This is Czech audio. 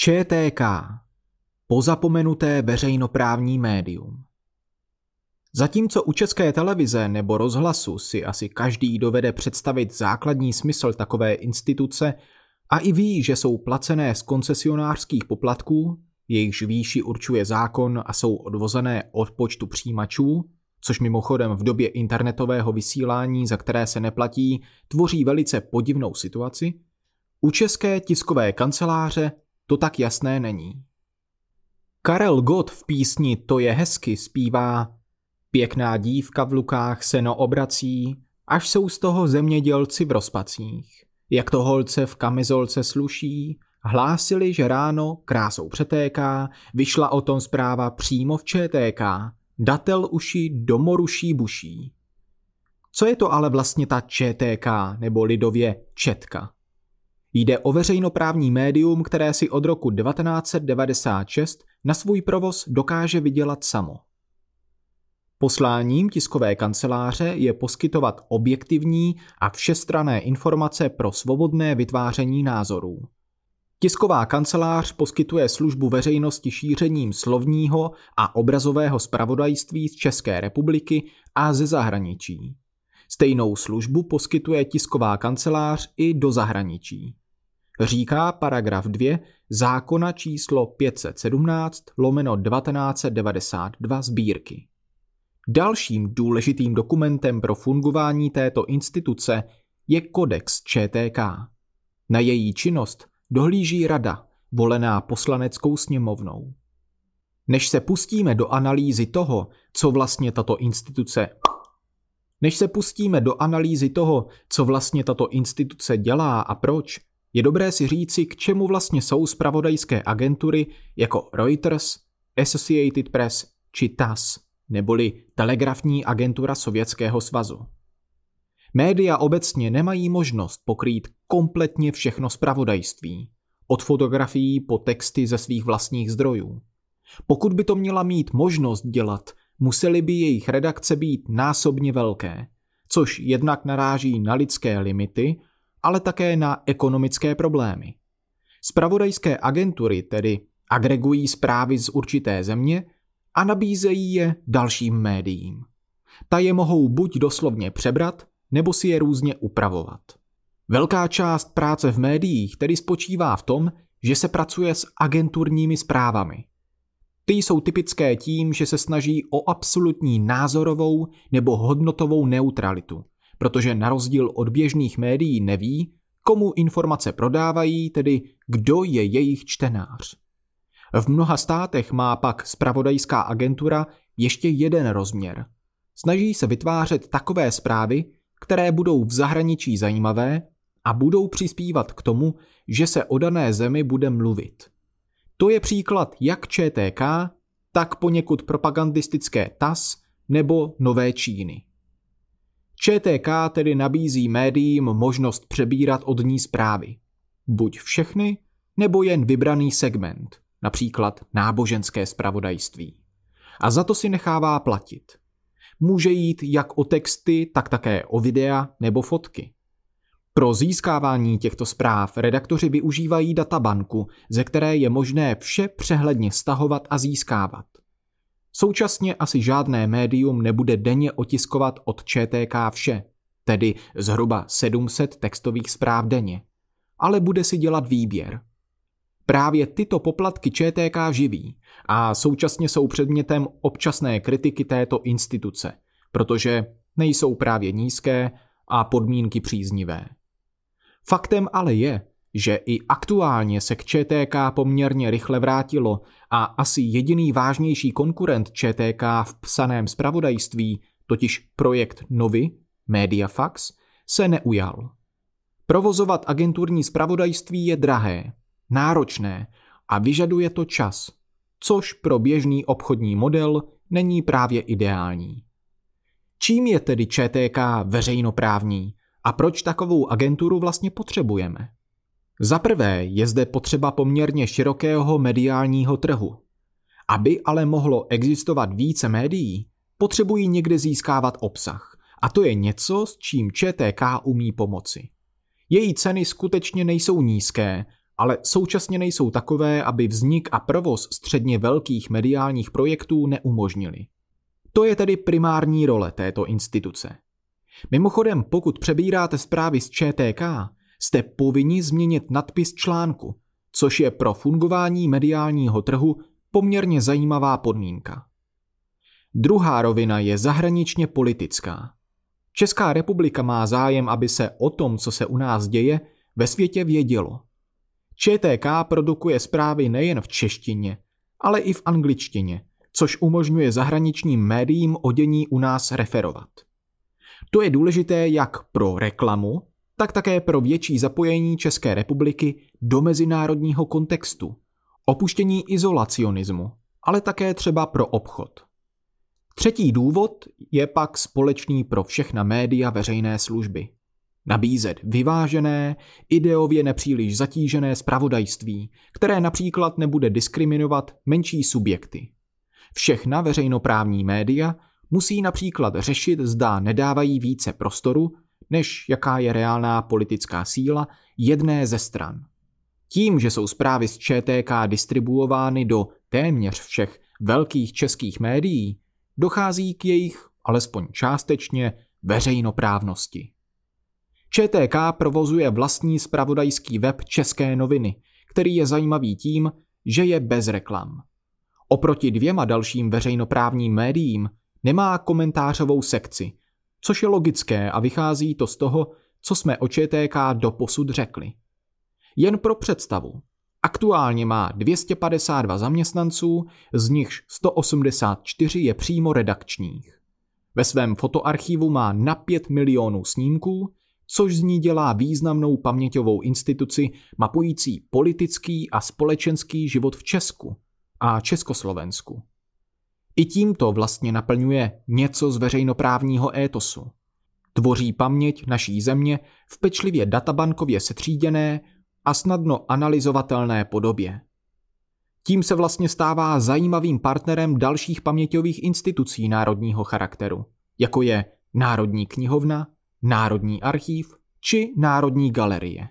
ČTK. Pozapomenuté veřejnoprávní médium. Zatímco u české televize nebo rozhlasu si asi každý dovede představit základní smysl takové instituce a i ví, že jsou placené z koncesionářských poplatků, jejichž výši určuje zákon a jsou odvozené od počtu přijímačů, což mimochodem v době internetového vysílání, za které se neplatí, tvoří velice podivnou situaci, u české tiskové kanceláře to tak jasné není. Karel Gott v písni To je hezky zpívá Pěkná dívka v lukách se no obrací, až jsou z toho zemědělci v rozpacích. Jak to holce v kamizolce sluší, hlásili, že ráno krásou přetéká, vyšla o tom zpráva přímo v ČTK, datel uši domoruší buší. Co je to ale vlastně ta ČTK, nebo lidově Četka? Jde o veřejnoprávní médium, které si od roku 1996 na svůj provoz dokáže vydělat samo. Posláním tiskové kanceláře je poskytovat objektivní a všestrané informace pro svobodné vytváření názorů. Tisková kancelář poskytuje službu veřejnosti šířením slovního a obrazového spravodajství z České republiky a ze zahraničí. Stejnou službu poskytuje tisková kancelář i do zahraničí. Říká paragraf 2 zákona číslo 517 lomeno 1992 sbírky. Dalším důležitým dokumentem pro fungování této instituce je Kodex ČTK. Na její činnost dohlíží rada, volená poslaneckou sněmovnou. Než se pustíme do analýzy toho, co vlastně tato instituce než se pustíme do analýzy toho, co vlastně tato instituce dělá a proč, je dobré si říci, k čemu vlastně jsou spravodajské agentury jako Reuters, Associated Press či TASS, neboli Telegrafní agentura Sovětského svazu. Média obecně nemají možnost pokrýt kompletně všechno spravodajství, od fotografií po texty ze svých vlastních zdrojů. Pokud by to měla mít možnost dělat, musely by jejich redakce být násobně velké, což jednak naráží na lidské limity ale také na ekonomické problémy. Spravodajské agentury tedy agregují zprávy z určité země a nabízejí je dalším médiím. Ta je mohou buď doslovně přebrat, nebo si je různě upravovat. Velká část práce v médiích tedy spočívá v tom, že se pracuje s agenturními zprávami. Ty jsou typické tím, že se snaží o absolutní názorovou nebo hodnotovou neutralitu – protože na rozdíl od běžných médií neví, komu informace prodávají, tedy kdo je jejich čtenář. V mnoha státech má pak spravodajská agentura ještě jeden rozměr. Snaží se vytvářet takové zprávy, které budou v zahraničí zajímavé a budou přispívat k tomu, že se o dané zemi bude mluvit. To je příklad jak ČTK, tak poněkud propagandistické TAS nebo Nové Číny. ČTK tedy nabízí médiím možnost přebírat od ní zprávy. Buď všechny, nebo jen vybraný segment, například náboženské spravodajství. A za to si nechává platit. Může jít jak o texty, tak také o videa nebo fotky. Pro získávání těchto zpráv redaktoři využívají databanku, ze které je možné vše přehledně stahovat a získávat. Současně asi žádné médium nebude denně otiskovat od ČTK vše, tedy zhruba 700 textových zpráv denně, ale bude si dělat výběr. Právě tyto poplatky ČTK živí a současně jsou předmětem občasné kritiky této instituce, protože nejsou právě nízké a podmínky příznivé. Faktem ale je, že i aktuálně se k ČTK poměrně rychle vrátilo a asi jediný vážnější konkurent ČTK v psaném spravodajství, totiž projekt Novy, Mediafax, se neujal. Provozovat agenturní spravodajství je drahé, náročné a vyžaduje to čas, což pro běžný obchodní model není právě ideální. Čím je tedy ČTK veřejnoprávní a proč takovou agenturu vlastně potřebujeme? Za prvé je zde potřeba poměrně širokého mediálního trhu. Aby ale mohlo existovat více médií, potřebují někde získávat obsah. A to je něco, s čím ČTK umí pomoci. Její ceny skutečně nejsou nízké ale současně nejsou takové, aby vznik a provoz středně velkých mediálních projektů neumožnili. To je tedy primární role této instituce. Mimochodem, pokud přebíráte zprávy z ČTK, jste povinni změnit nadpis článku, což je pro fungování mediálního trhu poměrně zajímavá podmínka. Druhá rovina je zahraničně politická. Česká republika má zájem, aby se o tom, co se u nás děje, ve světě vědělo. ČTK produkuje zprávy nejen v češtině, ale i v angličtině, což umožňuje zahraničním médiím o dění u nás referovat. To je důležité jak pro reklamu, tak také pro větší zapojení České republiky do mezinárodního kontextu, opuštění izolacionismu, ale také třeba pro obchod. Třetí důvod je pak společný pro všechna média veřejné služby. Nabízet vyvážené, ideově nepříliš zatížené spravodajství, které například nebude diskriminovat menší subjekty. Všechna veřejnoprávní média musí například řešit, zda nedávají více prostoru, než jaká je reálná politická síla jedné ze stran. Tím, že jsou zprávy z ČTK distribuovány do téměř všech velkých českých médií, dochází k jejich, alespoň částečně, veřejnoprávnosti. ČTK provozuje vlastní spravodajský web České noviny, který je zajímavý tím, že je bez reklam. Oproti dvěma dalším veřejnoprávním médiím nemá komentářovou sekci, což je logické a vychází to z toho, co jsme o ČTK do posud řekli. Jen pro představu. Aktuálně má 252 zaměstnanců, z nichž 184 je přímo redakčních. Ve svém fotoarchivu má na 5 milionů snímků, což z ní dělá významnou paměťovou instituci mapující politický a společenský život v Česku a Československu. I tímto vlastně naplňuje něco z veřejnoprávního étosu. Tvoří paměť naší země v pečlivě databankově setříděné a snadno analyzovatelné podobě. Tím se vlastně stává zajímavým partnerem dalších paměťových institucí národního charakteru, jako je Národní knihovna, Národní archív či Národní galerie.